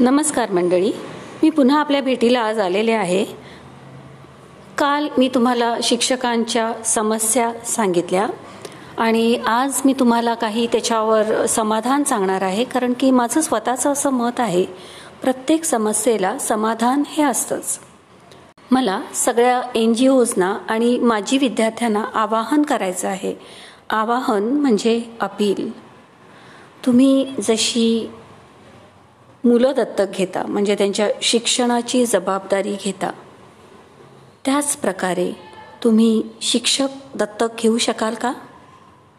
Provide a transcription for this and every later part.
नमस्कार मंडळी. मी पुन्हा आपल्या भेटीला आज आलेले आहे. काल मी तुम्हाला शिक्षकांच्या समस्या सांगितल्या आणि आज मी तुम्हाला काही त्याच्यावर समाधान सांगणार आहे कारण की माझं स्वतःचं असं मत आहे प्रत्येक समस्येला समाधान हे असतंच. मला सगळ्या एन जी ओजना आणि माजी विद्यार्थ्यांना आवाहन करायचं आहे. आवाहन म्हणजे अपील. तुम्ही जशी मुलं दत्तक घेता म्हणजे त्यांच्या शिक्षणाची जबाबदारी घेता. त्याच प्रकारे तुम्ही शिक्षक दत्तक घेऊ शकाल का?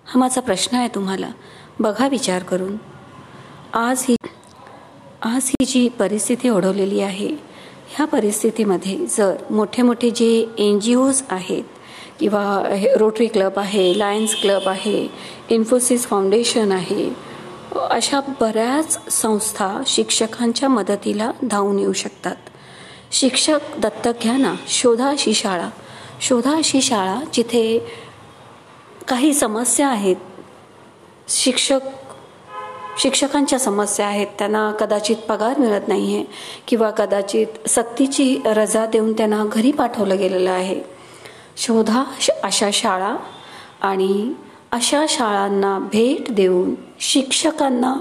हा माझा प्रश्न आहे तुम्हाला. बघा विचार करून. आज ही आज ही जी परिस्थिती ओढवलेली आहे ह्या परिस्थितीमध्ये जर मोठे मोठे जे एन जी ओज आहेत किंवा रोटरी क्लब आहे लायन्स क्लब आहे इन्फोसिस फाउंडेशन आहे अशा बऱ्याच संस्था शिक्षकांच्या मदतीला धावून येऊ शकतात. शिक्षक दत्तक घ्या ना शोधा अशी शाळा. शोधा अशी शाळा जिथे काही समस्या आहेत. शिक्षक शिक्षकांच्या समस्या आहेत. त्यांना कदाचित पगार मिळत नाही आहे किंवा कदाचित सक्तीची रजा देऊन त्यांना घरी पाठवलं गेलेलं आहे. शोधा अशा शाळा आणि अशा शाळांना भेट देऊन शिक्षकांना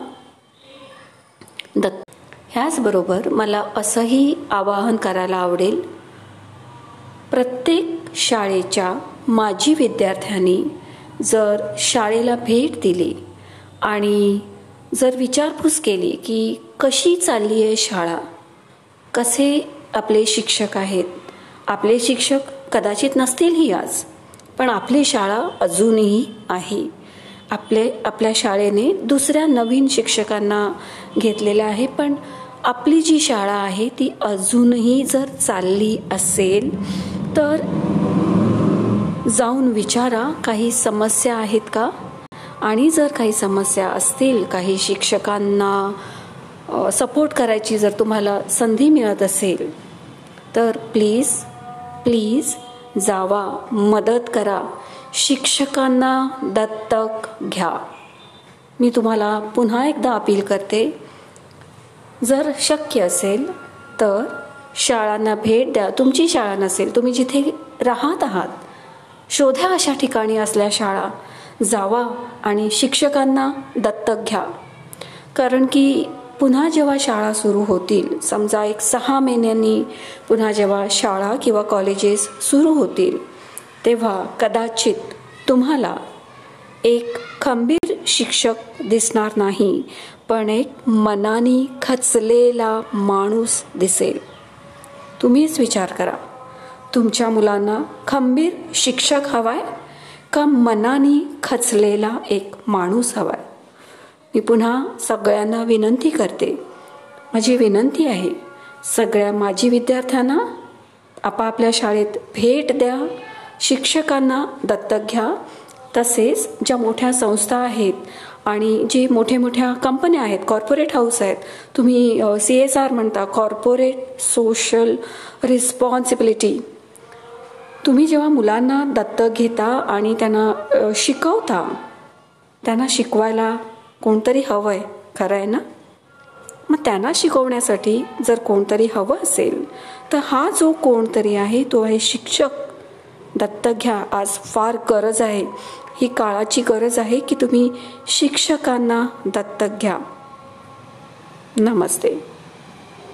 दत्त ह्याचबरोबर मला असंही आवाहन करायला आवडेल. प्रत्येक शाळेच्या माजी विद्यार्थ्यांनी जर शाळेला भेट दिली आणि जर विचारपूस केली की कशी चालली आहे शाळा कसे आपले शिक्षक आहेत आपले शिक्षक कदाचित नसतीलही आज पण आपली शाळा अजूनही आहे. आपले आपल्या शाळेने दुसऱ्या नवीन शिक्षकांना घेतलेलं आहे पण आपली जी शाळा आहे ती अजूनही जर चालली असेल तर जाऊन विचारा काही समस्या आहेत का? आणि जर काही समस्या असतील काही शिक्षकांना सपोर्ट करायची जर तुम्हाला संधी मिळत असेल तर प्लीज प्लीज जावा मदत करा. शिक्षकांना दत्तक घ्या. मी तुम्हाला पुन्हा एकदा अपील करते जर शक्य असेल तर शाळांना भेट द्या. तुमची शाळा नसेल तुम्ही जिथे राहत आहात शोध्या अशा ठिकाणी असल्या शाळा. जावा आणि शिक्षकांना दत्तक घ्या. कारण की पुन्हा जेव्हा शाळा सुरू होतील समजा एक सहा महिन्यांनी पुन्हा जेव्हा शाळा किंवा कॉलेजेस सुरू होतील तेव्हा कदाचित तुम्हाला एक खंबीर शिक्षक दिसणार नाही पण एक मनानी खचलेला माणूस दिसेल. तुम्हीच विचार करा तुमच्या मुलांना खंबीर शिक्षक हवाय का मनानी खचलेला एक माणूस हवाय? मी पुन्हा सगळ्यांना विनंती करते. माझी विनंती आहे सगळ्या माजी विद्यार्थ्यांना आपापल्या शाळेत भेट द्या शिक्षकांना दत्तक घ्या. तसेच ज्या मोठ्या संस्था आहेत आणि जी मोठ्या मोठ्या कंपन्या आहेत कॉर्पोरेट हाऊस आहेत तुम्ही सी एस आर म्हणता कॉर्पोरेट सोशल रिस्पॉन्सिबिलिटी तुम्ही जेव्हा मुलांना दत्तक घेता आणि त्यांना शिकवता त्यांना शिकवायला कोणतरी हवं आहे खरं आहे ना? मग त्यांना शिकवण्यासाठी जर कोणतरी हवं असेल तर हा जो कोणतरी आहे तो आहे शिक्षक. दत्तक घ्या आज फार गरज आहे. ही काळाची गरज आहे की तुम्ही शिक्षकांना दत्तक घ्या. नमस्ते.